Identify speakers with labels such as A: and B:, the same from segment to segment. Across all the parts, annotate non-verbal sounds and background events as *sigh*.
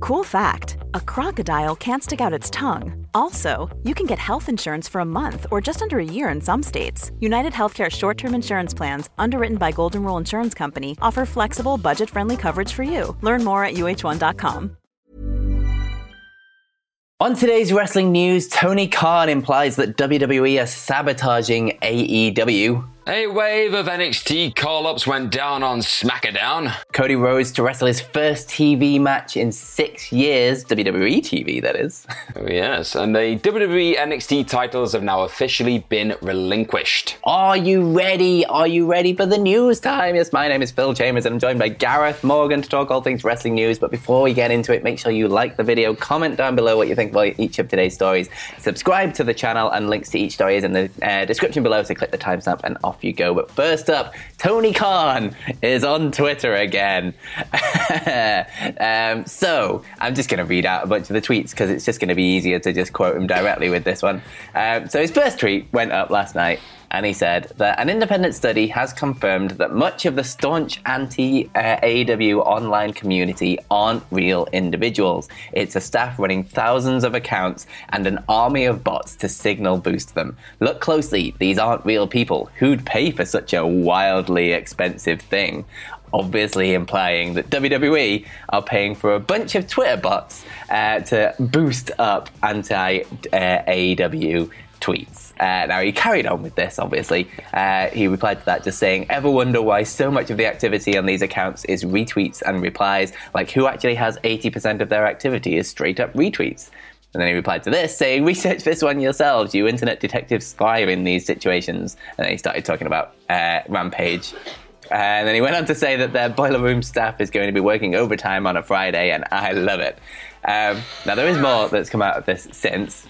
A: Cool fact a crocodile can't stick out its tongue. Also, you can get health insurance for a month or just under a year in some states. United Healthcare short term insurance plans, underwritten by Golden Rule Insurance Company, offer flexible, budget friendly coverage for you. Learn more at uh1.com.
B: On today's wrestling news, Tony Khan implies that WWE are sabotaging AEW.
C: A wave of NXT call ups went down on SmackDown.
B: Cody Rhodes to wrestle his first TV match in six years, WWE TV, that is.
C: Oh, *laughs* yes, and the WWE NXT titles have now officially been relinquished.
B: Are you ready? Are you ready for the news time? Yes, my name is Phil Chambers and I'm joined by Gareth Morgan to talk all things wrestling news. But before we get into it, make sure you like the video, comment down below what you think about each of today's stories, subscribe to the channel, and links to each story is in the uh, description below, so click the timestamp and off you go. But first up, Tony Khan is on Twitter again. *laughs* um, so I'm just going to read out a bunch of the tweets because it's just going to be easier to just quote him directly with this one. Um, so his first tweet went up last night and he said that an independent study has confirmed that much of the staunch anti AW online community aren't real individuals. It's a staff running thousands of accounts and an army of bots to signal boost them. Look closely, these aren't real people. Who'd pay for such a wildly expensive thing? Obviously, implying that WWE are paying for a bunch of Twitter bots uh, to boost up anti AEW tweets. Uh, now, he carried on with this, obviously. Uh, he replied to that just saying, Ever wonder why so much of the activity on these accounts is retweets and replies? Like, who actually has 80% of their activity is straight up retweets? And then he replied to this, saying, Research this one yourselves, you internet detectives thrive in these situations. And then he started talking about uh, Rampage. And then he went on to say that their boiler room staff is going to be working overtime on a Friday, and I love it. Um, now, there is more that's come out of this since.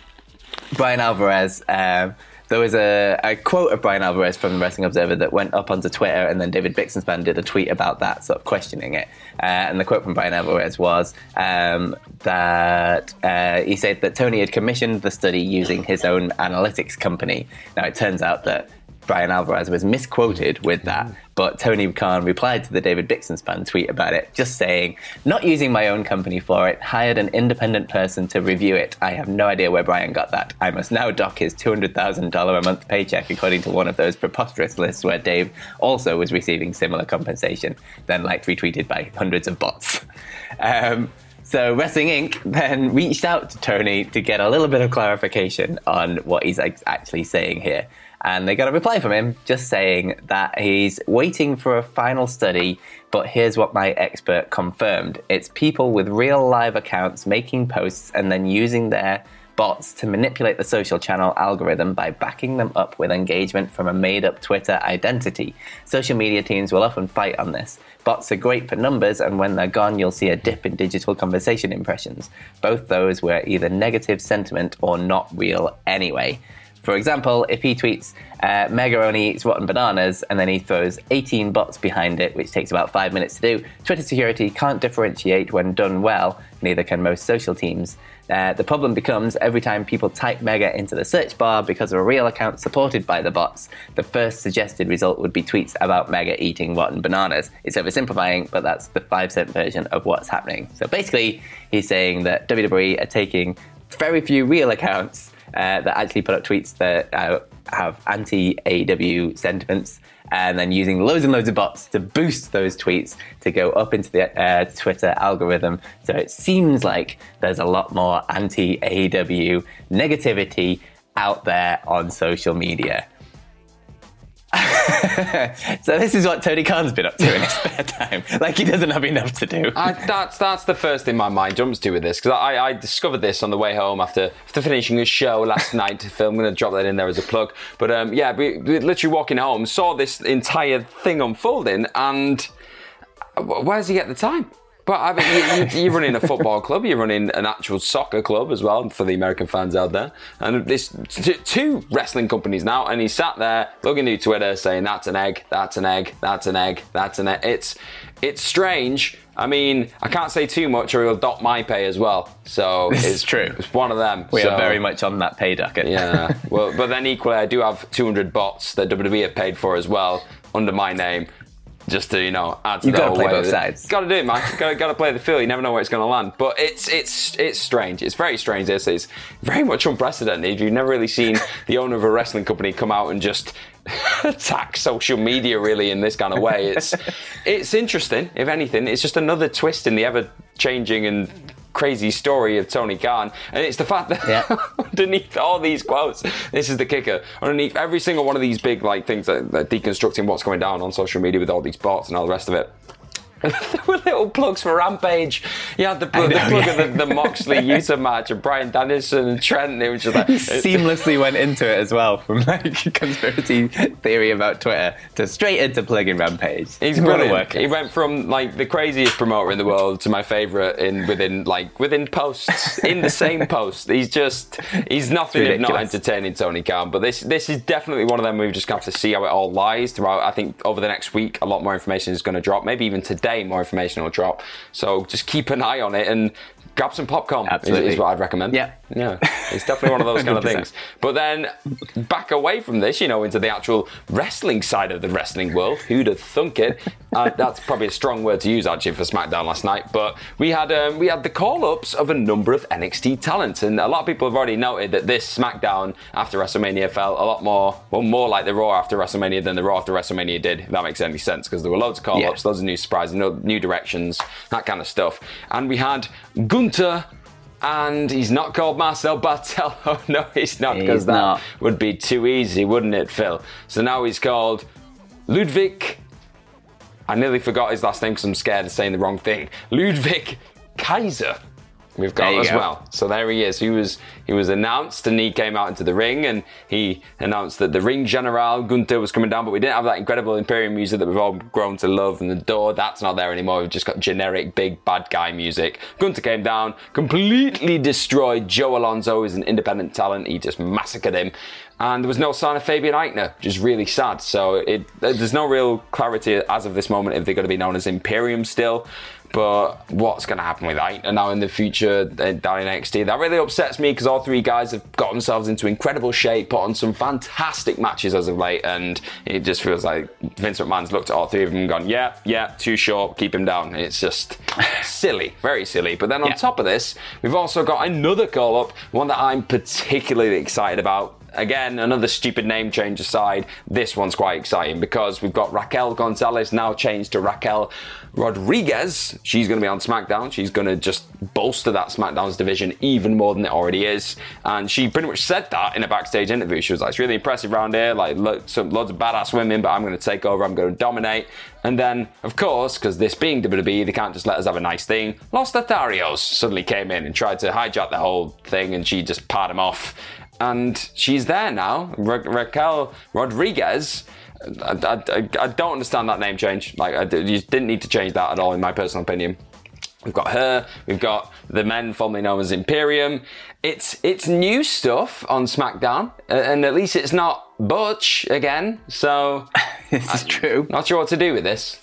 B: Bryan Alvarez. Um, there was a, a, quote of Bryan Alvarez from the Wrestling Observer that went up onto Twitter, and then David Bixenspan did a tweet about that, sort of questioning it. Uh, and the quote from Bryan Alvarez was um, that uh, he said that Tony had commissioned the study using his own analytics company. Now, it turns out that Bryan Alvarez was misquoted with that, but Tony Khan replied to the David Bixenspan tweet about it, just saying, Not using my own company for it, hired an independent person to review it. I have no idea where Bryan got that. I must now dock his $200,000 a month paycheck according to one of those preposterous lists where Dave also was receiving similar compensation, then liked retweeted by hundreds of bots. *laughs* Um, so Wrestling Inc. *laughs* then reached out to Tony to get a little bit of clarification on what he's actually saying here and they got a reply from him just saying that he's waiting for a final study, but here's what my expert confirmed. It's people with real live accounts making posts and then using their bots to manipulate the social channel algorithm by backing them up with engagement from a made up Twitter identity. Social media teams will often fight on this. Bots are great for numbers, and when they're gone, you'll see a dip in digital conversation impressions. Both those were either negative sentiment or not real anyway. For example, if he tweets, uh, Mega only eats rotten bananas, and then he throws 18 bots behind it, which takes about five minutes to do, Twitter security can't differentiate when done well, neither can most social teams. Uh, the problem becomes every time people type Mega into the search bar because of a real account supported by the bots, the first suggested result would be tweets about Mega eating rotten bananas. It's oversimplifying, but that's the 5 cent version of what's happening. So basically, he's saying that WWE are taking very few real accounts uh, that actually put up tweets that uh, have anti AEW sentiments and then using loads and loads of bots to boost those tweets to go up into the uh, Twitter algorithm. So it seems like there's a lot more anti AEW negativity out there on social media. *laughs* so this is what Tony Khan's been up to in his *laughs* spare time. Like he doesn't have enough to do.
C: I, that's that's the first thing my mind jumps to with this because I, I discovered this on the way home after after finishing a show last *laughs* night. To film, I'm going to drop that in there as a plug. But um, yeah, we, we literally walking home saw this entire thing unfolding, and where does he get the time? But I mean, you, you're running a football club, you're running an actual soccer club as well for the American fans out there. And there's t- two wrestling companies now, and he sat there looking at Twitter saying, "That's an egg, that's an egg, that's an egg, that's an egg." It's it's strange. I mean, I can't say too much, or he'll dot my pay as well. So *laughs*
B: This
C: it's
B: true.
C: It's one of them.
B: We
C: so,
B: are very much on that pay ducket.
C: yeah. *laughs* Well, but then equally, I do have 200 bots that WWE have paid for as well under my name. Just to you know add to
B: You've
C: the
B: gotta
C: whole
B: play both
C: it.
B: sides.
C: Got to do it, man. got, got to play the field. You never know where it's going to land. But it's it's it's strange. It's very strange. This is very much unprecedented. You've never really seen the owner of a wrestling company come out and just *laughs* attack social media really in this kind of way. It's it's interesting. If anything, it's just another twist in the ever changing and crazy story of Tony Khan, and it's the fact that
B: Yeah. *laughs*
C: underneath all these quotes, this is the kicker. Underneath every single one of these big like things that, that deconstructing what's going down on social media with all these bots and all the rest of it. *laughs* there were little plugs for Rampage. You had the,
B: know,
C: plug
B: yeah.
C: of the, the Moxley *laughs* Yuta match and Bryan Danielson and Trent. And it was just like
B: Seamlessly went into it as well, from like *laughs* conspiracy theory about Twitter to straight into plugging Rampage.
C: He's brilliant. He went from like the craziest promoter in the world to my favourite in within like within posts in the same post. He's just he's nothing if not entertaining Tony Khan. But this this is definitely one of them we've just got to see how it all lies throughout. I think over the next week a lot more information is going to drop. Maybe even today more information will drop. So just keep an eye on it and. Grab some popcorn is, is what I'd recommend.
B: Yeah.
C: Yeah. It's definitely one of those *laughs* kind of things. But then back away from this, you know, into the actual wrestling side of the wrestling world. Who'd have thunk it? Uh, that's probably a strong word to use actually for SmackDown last night. But we had um, we had the call-ups of a number of NXT talents, and a lot of people have already noted that this SmackDown after WrestleMania felt a lot more, well, more like the Raw after WrestleMania than the Raw after WrestleMania did. If that makes any sense, because there were loads of call-ups,
B: Yeah.
C: loads of new surprises, new directions, that kind of stuff. And we had Gunther. And he's not called Marcel Barthel. Oh, *laughs* no, he's not, because that
B: not.
C: would be too easy, wouldn't it, Phil? So now he's called Ludwig. I nearly forgot his last name because I'm scared of saying the wrong thing. Ludwig Kaiser. We've got as
B: go.
C: well. So there he is. He was he was announced and he came out into the ring and he announced that the ring general Gunther was coming down, but we didn't have that incredible Imperium music that we've all grown to love and adore. That's not there anymore. We've just got generic big bad guy music. Gunther came down, completely destroyed Joe Alonzo, who's an independent talent. He just massacred him. And there was no sign of Fabian Aichner, which is really sad. So it, there's no real clarity as of this moment if they're going to be known as Imperium still. But what's going to happen with Aichner now in the future down in NXT? That really upsets me because all three guys have got themselves into incredible shape, put on some fantastic matches as of late, and it just feels like Vince McMahon's looked at all three of them and gone, yeah, yeah, too short, keep him down. It's just *laughs* silly, very silly. But then on
B: Yeah.
C: top of this, we've also got another call up, one that I'm particularly excited about. Again, another stupid name change aside, this one's quite exciting because we've got Raquel Gonzalez now changed to Raquel Rodriguez. She's going to be on SmackDown. She's going to just bolster that SmackDown's division even more than it already is. And she pretty much said that in a backstage interview. She was like, it's really impressive around here, like lo- some, loads of badass women, but I'm going to take over, I'm going to dominate. And then, of course, because this being WWE, they can't just let us have a nice thing. Los Lotharios suddenly came in and tried to hijack the whole thing, and she just parred him off. And she's there now, Ra- Raquel Rodriguez. I, I- I- don't understand that name change. Like, I, you didn't need to change that at all, in my personal opinion. We've got her. We've got the men formerly known as Imperium. It's it's new stuff on SmackDown, and at least it's not Butch again. So *laughs*
B: this is true.
C: not sure what to do with this.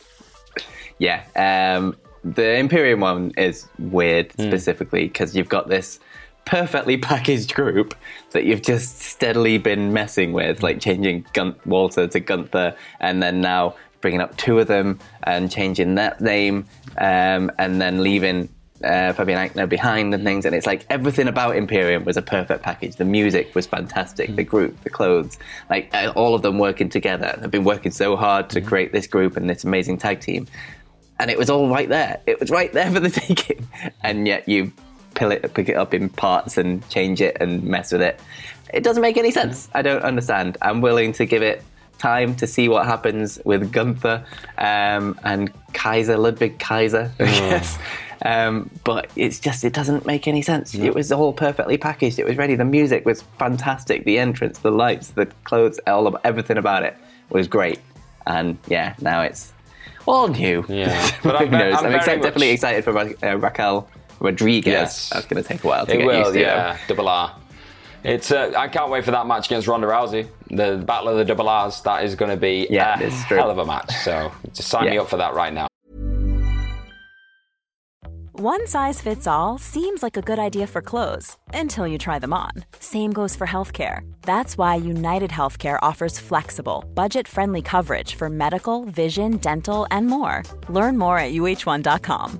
B: Yeah. Um, the Imperium one is weird
C: Hmm.
B: specifically because you've got this perfectly packaged group that you've just steadily been messing with, like changing Gun- Walter to Gunther, and then now bringing up two of them and changing that name, um, and then leaving. Uh, Fabian Aichner behind and things, and it's like everything about Imperium was a perfect package. The music was fantastic, the group, the clothes, like uh, all of them working together. They've been working so hard to create this group and this amazing tag team and it was all right there. It was right there for the *laughs* taking, and yet you pill it, pick it up in parts and change it and mess with it. It doesn't make any sense. I don't understand. I'm willing to give it time to see what happens with Gunther um, and Kaiser Ludwig Kaiser, I guess. Um, but it's just it doesn't make any sense. It was all perfectly packaged. It was ready. The music was fantastic. The entrance, the lights, the clothes, all of, everything about it was great. And yeah, now it's all new.
C: Yeah. *laughs* But
B: Who
C: I'm
B: knows?
C: I'm
B: I'm, excited,
C: much-
B: definitely excited for Ra- uh, Raquel Rodriguez.
C: Yes.
B: That's going to take a while to
C: It
B: get
C: will,
B: used to.
C: yeah. Double R. It's. Uh, I can't wait for that match against Ronda Rousey. The Battle of the Double R's. That is going to be
B: Yeah,
C: a
B: true.
C: hell of a match. So just sign me up for that right now.
A: One size fits all seems like a good idea for clothes until you try them on. Same goes for healthcare. That's why United Healthcare offers flexible, budget friendly coverage for medical, vision, dental, and more. Learn more at uh1.com.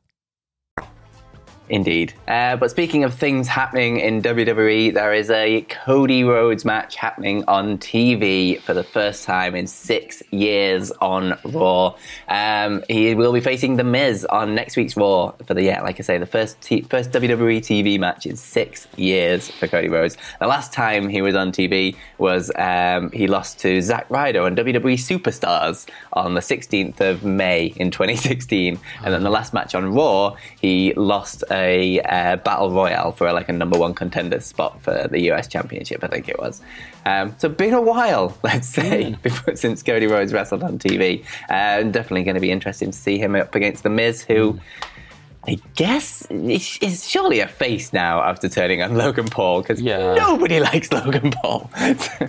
B: Indeed. Uh, but speaking of things happening in WWE, there is a Cody Rhodes match happening on TV for the first time in six years on Raw. Um, he will be facing The Miz on next week's Raw for the, yeah, like I say, the first, t- first WWE TV match in six years for Cody Rhodes. The last time he was on TV was um, he lost to Zack Ryder on WWE Superstars on the 16th of May in 2016. And then the last match on Raw, he lost a uh, battle royale for like a number one contender spot for the US Championship, I think it was. Um, so been a while, *laughs* let's say, before, since Cody Rhodes wrestled on TV. Uh, definitely going to be interesting to see him up against The Miz, who. I guess is surely a face now after turning on Logan Paul because
C: Yeah.
B: nobody likes Logan Paul. *laughs*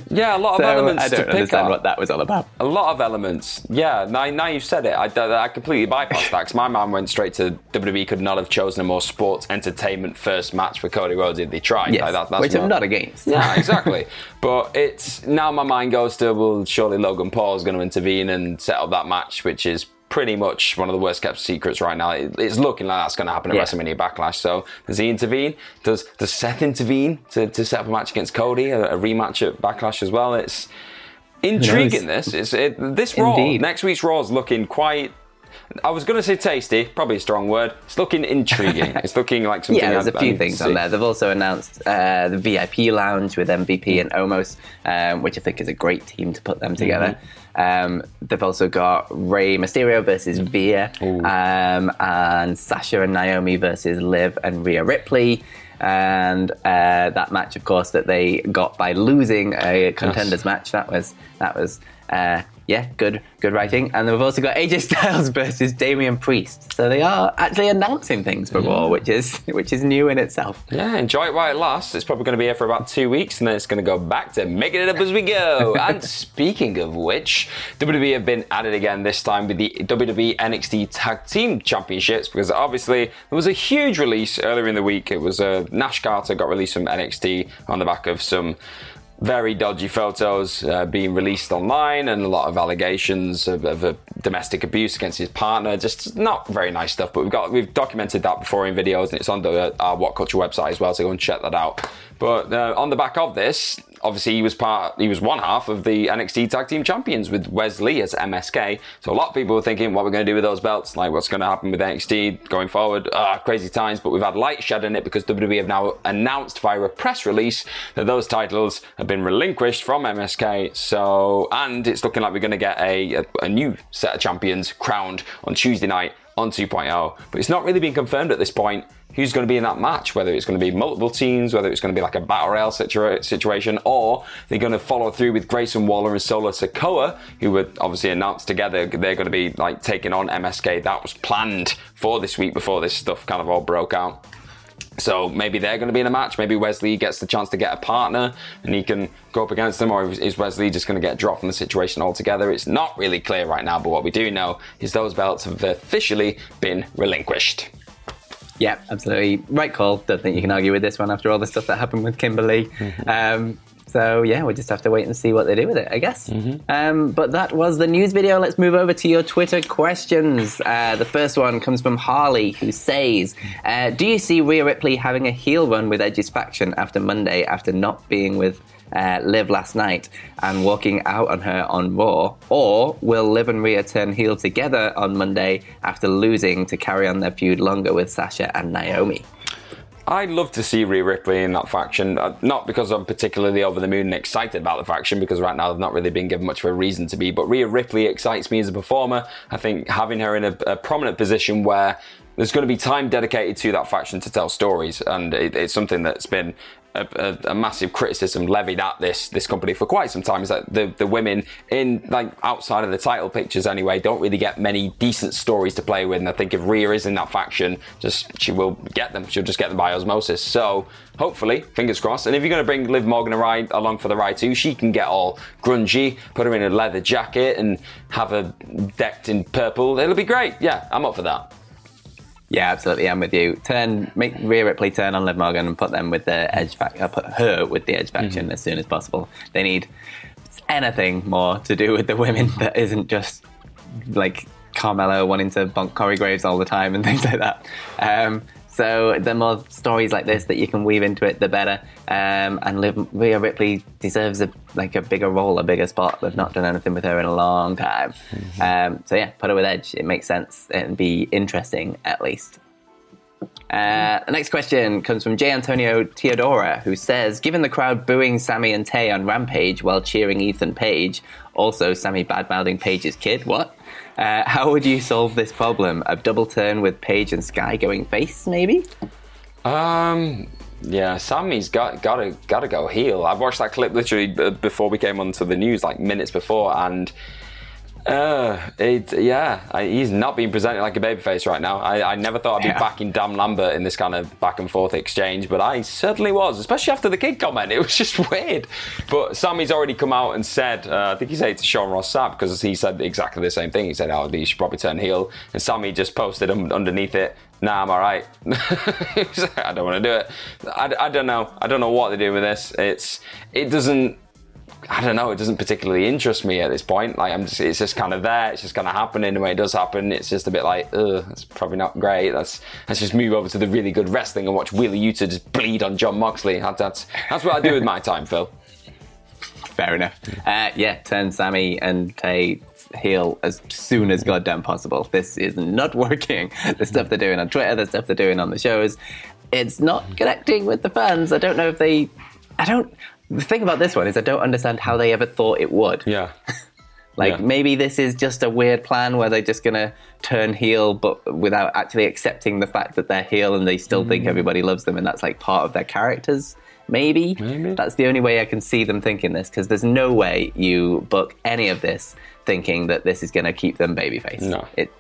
C: Yeah, a lot of
B: so
C: elements
B: I don't
C: to pick
B: understand
C: up.
B: what that was all about.
C: A lot of elements. Yeah, now, now you've said it. I, I completely bypassed that because my mind went straight to WWE could not have chosen a more sports entertainment first match for Cody Rhodes if they tried.
B: Yes,
C: Like, that- that's
B: which I'm
C: not-
B: not against.
C: Yeah, *laughs* exactly. but it's now my mind goes to well, surely Logan Paul is going to intervene and set up that match, which is pretty much one of the worst kept secrets right now. It- It's looking like that's going to happen at
B: Yeah.
C: WrestleMania Backlash. So does he intervene? Does does Seth intervene to, to set up a match against Cody, a, a rematch at Backlash as well? It's intriguing. This it's it, this Raw
B: Indeed.
C: next week's Raw is looking quite. I was going to say tasty, probably a strong word. It's looking intriguing. *laughs* it's looking like something.
B: Yeah, there's
C: I'd-
B: a few
C: I'd
B: things
C: see.
B: on there. They've also announced uh, the VIP lounge with MVP and Omos, um, which I think is a great team to put them together. Um, they've also got Rey Mysterio versus Veer, um, and Sasha and Naomi versus Liv and Rhea Ripley. And uh, that match, of course, that they got by losing a contenders match. That was that was uh, yeah, good good writing. And then we've also got AJ Styles *laughs* versus Damian Priest. So they are actually announcing things for Raw, which is *laughs* which is new in itself.
C: Yeah, enjoy it while it lasts. It's probably going to be here for about two weeks, and then it's going to go back to making it up as we go. *laughs* and speaking of which, WWE have been at it again this time with the WWE NXT Tag Team Championships because obviously there was a huge release earlier in the week. It was uh, Nash Carter got released from NXT on the back of some very dodgy photos uh, being released online and a lot of allegations of, of uh, domestic abuse against his partner. Just not very nice stuff. But we've got we've documented that before in videos, and it's on the, our What Culture website as well. So go and check that out. But uh, on the back of this, obviously he was part, he was one half of the NXT Tag Team Champions with Wesley as MSK. So a lot of people were thinking, what we're going to do with those belts? Like, what's going to happen with NXT going forward? Ah, crazy times. But we've had light shed in it because WWE have now announced via a press release that those titles have been relinquished from MSK. So, and it's looking like we're going to get a, a, a new set of champions crowned on Tuesday night on 2.0. But it's not really been confirmed at this point who's going to be in that match, whether it's going to be multiple teams, whether it's going to be like a battle royale situa- situation, or they're going to follow through with Grayson Waller and Solo Sikoa, who were obviously announced together. They're going to be like taking on MSK. That was planned for this week before this stuff kind of all broke out. So maybe they're going to be in a match. Maybe Wesley gets the chance to get a partner and he can go up against them, or is Wesley just going to get dropped from the situation altogether? It's not really clear right now, but what we do know is those belts have officially been relinquished.
B: Yeah, absolutely. Right call. Don't think you can argue with this one after all the stuff that happened with Kimber Lee.
C: Mm-hmm.
B: Um, so yeah, we'll just have to wait and see what they do with it, I guess.
C: Mm-hmm.
B: Um, but that was the news video. Let's move over to your Twitter questions. Uh, the first one comes from Harley, who says, uh, "Do you see Rhea Ripley having a heel run with Edge's faction after Monday, after not being with?" Uh, Liv last night and walking out on her on Raw, or will Liv and Rhea turn heel together on Monday after losing to carry on their feud longer with Sasha and Naomi?
C: I'd love to see Rhea Ripley in that faction, uh, not because I'm particularly over the moon and excited about the faction, because right now they've not really been given much of a reason to be. But Rhea Ripley excites me as a performer. I think having her in a, a prominent position where there's going to be time dedicated to that faction to tell stories, and it, it's something that's been a, a, a, massive criticism levied at this this company for quite some time is that the the women in like outside of the title pictures anyway don't really get many decent stories to play with and I think if Rhea is in that faction just she will get them she'll just get them by osmosis. So hopefully fingers crossed. And if you're going to bring Liv Morgan ride along for the ride too she can get all grungy put her in a leather jacket and have her decked in purple. It'll be great. Yeah I'm up for that
B: yeah, absolutely. I'm with you. Turn, make Rhea Ripley turn on Liv Morgan and put them with the Edge faction. Put her with the Edge faction
C: Mm-hmm.
B: as soon as possible. They need anything more to do with the women *laughs* that isn't just like Carmella wanting to bunk Corey Graves all the time and things like that. Um, so the more stories like this that you can weave into it, the better. Um, and Liv, Rhea Ripley deserves a like a bigger role, a bigger spot. They've not done anything with her in a long time. Um, so yeah, put her with Edge. It makes sense. It'd be interesting at least. Uh, the next question comes from J. Antonio Teodora, who says, Given the crowd booing Sammy and Tay on Rampage while cheering Ethan Page, also Sammy badmouthing Page's kid, what? Uh, how would you solve this problem? A double turn with Page and Sky going face, maybe?
C: Um, yeah, Sammy's got gotta gotta go heel. I've watched that clip literally before we came onto the news, like minutes before, and uh, it yeah, I, he's not being presented like a babyface right now. I, I never thought I'd be
B: Yeah.
C: backing Dan Lambert in this kind of back and forth exchange, but I certainly was, especially after the kid comment. It was just *laughs* weird. But Sammy's already come out and said, uh, I think he said to Sean Ross Sapp because he said exactly the same thing. He said, "Oh, you should probably turn heel," and Sammy just posted un- underneath it. Nah, I'm all right. He was *laughs* like, I don't want to do it. I, I don't know. I don't know what they do with this. It's it doesn't. I don't know. It doesn't particularly interest me at this point. Like I'm just, it's just kind of there. It's just kind of happening. And when it does happen, it's just a bit like, ugh, that's probably not great. Let's let's just move over to the really good wrestling and watch Wheeler Yuta just bleed on Jon Moxley. That, that's that's what I do with my time, Phil.
B: Fair enough. Uh, yeah, turn Sammy and Tay heel as soon as goddamn possible. This is not *laughs* working. The stuff they're doing on Twitter, the stuff they're doing on the shows, it's not connecting with the fans. I don't know if they. I don't. The thing about this one is I don't understand how they ever thought it would.
C: Yeah. *laughs*
B: Like
C: Yeah.
B: maybe this is just a weird plan where they're just gonna turn heel, but without actually accepting the fact that they're heel and they still
C: Mm.
B: think everybody loves them, and that's like part of their characters. Maybe.
C: Maybe.
B: that's the only way I can see them thinking this because there's no way you book any of this thinking that this is gonna keep them babyface.
C: No.
B: it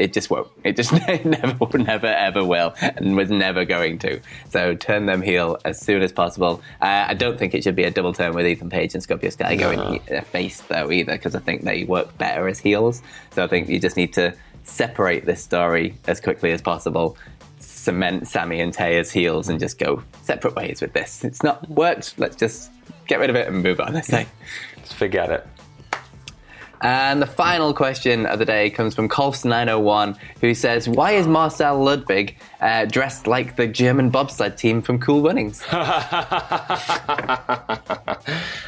B: it just won't. It just *laughs* never, never, ever will, and was never going to. So turn them heel as soon as possible. Uh, I don't think it should be a double turn with Ethan Page and Scorpio Sky going he- uh, face though either, because I think they work better as heels. So I think you just need to separate this story as quickly as possible. Cement Sammy and Tay as heels and just go separate ways with this. It's not worked. Let's just get rid of it and move on. I say.
C: Just forget it.
B: And the final question of the day comes from Colfs901, who says, Why is Marcel Ludwig uh, dressed like the German bobsled team from Cool Runnings? *laughs*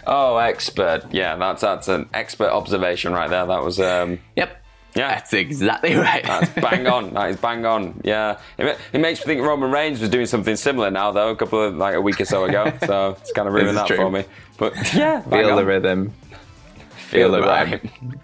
C: oh, expert. Yeah, that's that's an expert observation right there. That was um,
B: yep.
C: Yeah,
B: that's exactly right.
C: that's bang on. That is bang on. Yeah, it, it, makes me think Roman Reigns was doing something similar now, though, a couple of like a week or so ago. *laughs* So it's kind of ruined that true. for me. But yeah,
B: feel on. the rhythm,
C: feel, feel the rhyme. *laughs*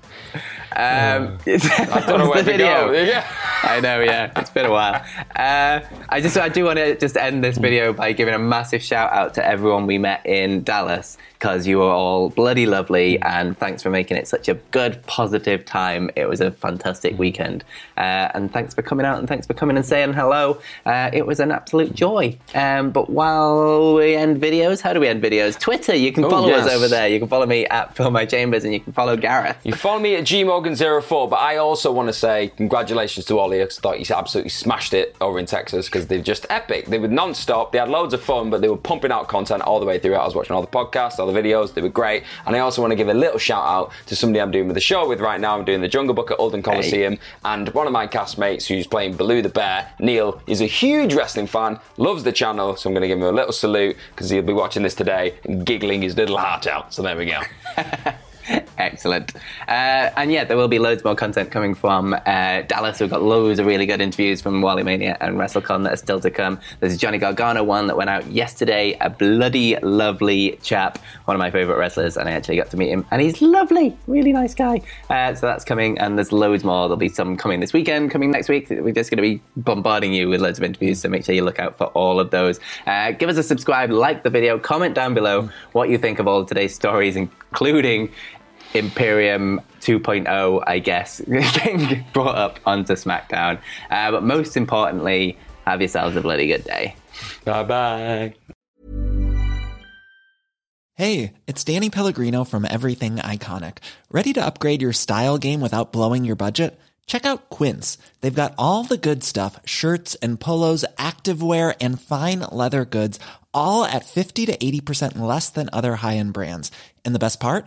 B: Um, *laughs* I don't know where the video. Yeah. *laughs* I know, yeah, it's been a while. Uh, I just, I do want to just end this video by giving a massive shout out to everyone we met in Dallas because you were all bloody lovely and thanks for making it such a good, positive time. It was a fantastic weekend. Uh, and thanks for coming out and thanks for coming and saying hello. Uh, it was an absolute joy. Um, but while we end videos, how do we end videos? Twitter, you can follow yes. us over there. You can follow me at Phil My Chambers and you can follow Gareth.
C: You follow me at gmorgan04, but I also want to say congratulations to Ollie. I thought you absolutely smashed it over in Texas because they're just epic. They were non-stop. They had loads of fun, but they were pumping out content all the way through. I was watching all the podcasts, the videos. They were great. And I also want to give a little shout out to somebody I'm doing with the show with right now. I'm doing the Jungle Book at Oldham Coliseum. Hey. And one of my castmates who's playing Baloo the Bear, Neil, is a huge wrestling fan, loves the channel. So I'm going to give him a little salute because he'll be watching this today and giggling his little heart out. So there we go. *laughs* *laughs*
B: Excellent. Uh, and yeah, there will be loads more content coming from uh, Dallas. We've got loads of really good interviews from Wally Mania and WrestleCon that are still to come. There's a Johnny Gargano one that went out yesterday. A bloody lovely chap, one of my favourite wrestlers, and I actually got to meet him. And he's lovely, really nice guy. Uh, so that's coming, and there's loads more. There'll be some coming this weekend, coming next week. We're just going to be bombarding you with loads of interviews, so make sure you look out for all of those. Uh, give us a subscribe, like the video, comment down below what you think of all today's stories, including Imperium 2.0, I guess, *laughs* getting brought up onto SmackDown. Uh, but most importantly, have yourselves a bloody good day.
C: Bye bye.
D: Hey, it's Danny Pellegrino from Everything Iconic. Ready to upgrade your style game without blowing your budget? Check out Quince. They've got all the good stuff shirts and polos, activewear, and fine leather goods, all at 50 to 80% less than other high end brands. And the best part?